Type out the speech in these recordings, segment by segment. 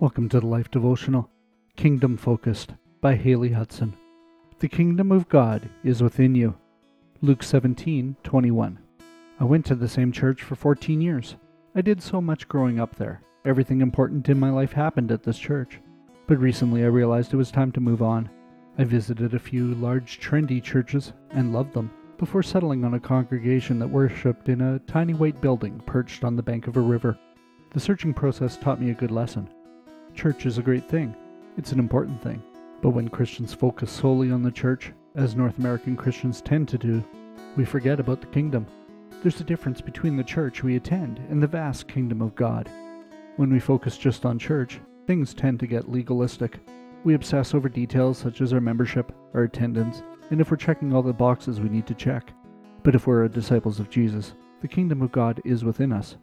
Welcome to the Life Devotional, Kingdom Focused by Hailey Hudson. The kingdom of God is within you. Luke 17:21. I went to the same church for 14 years. I did so much growing up there. Everything important in my life happened at this church. But recently I realized it was time to move on. I visited a few large trendy churches and loved them before settling on a congregation that worshiped in a tiny white building perched on the bank of a river. The searching process taught me a good lesson. Church is a great thing, it's an important thing. But when Christians focus solely on the church, as North American Christians tend to do, we forget about the kingdom. There's a difference between the church we attend and the vast kingdom of God. When we focus just on church, things tend to get legalistic. We obsess over details such as our membership, our attendance, and if we're checking all the boxes we need to check. But if we're disciples of Jesus, the kingdom of God is within us.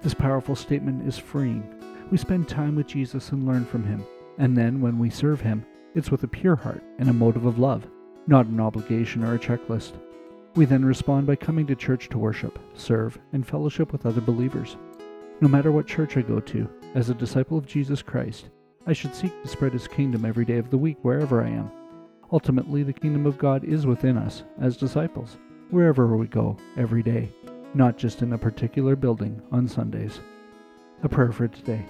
This powerful statement is freeing. We spend time with Jesus and learn from him. And then, when we serve him, it's with a pure heart and a motive of love, not an obligation or a checklist. We then respond by coming to church to worship, serve, and fellowship with other believers. No matter what church I go to, as a disciple of Jesus Christ, I should seek to spread his kingdom every day of the week wherever I am. Ultimately, the kingdom of God is within us as disciples, wherever we go, every day not just in a particular building on Sundays. A prayer for today.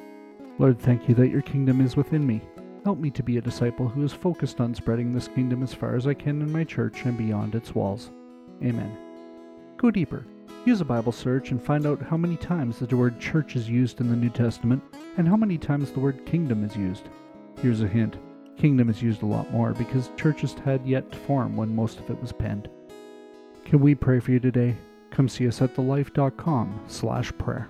Lord, thank you that your kingdom is within me. Help me to be a disciple who is focused on spreading this kingdom as far as I can in my church and beyond its walls. Amen. Go deeper. Use a Bible search and find out how many times the word church is used in the New Testament and how many times the word kingdom is used. Here's a hint kingdom is used a lot more because churches had yet to form when most of it was penned. Can we pray for you today? Come see us at thelife.com slash prayer.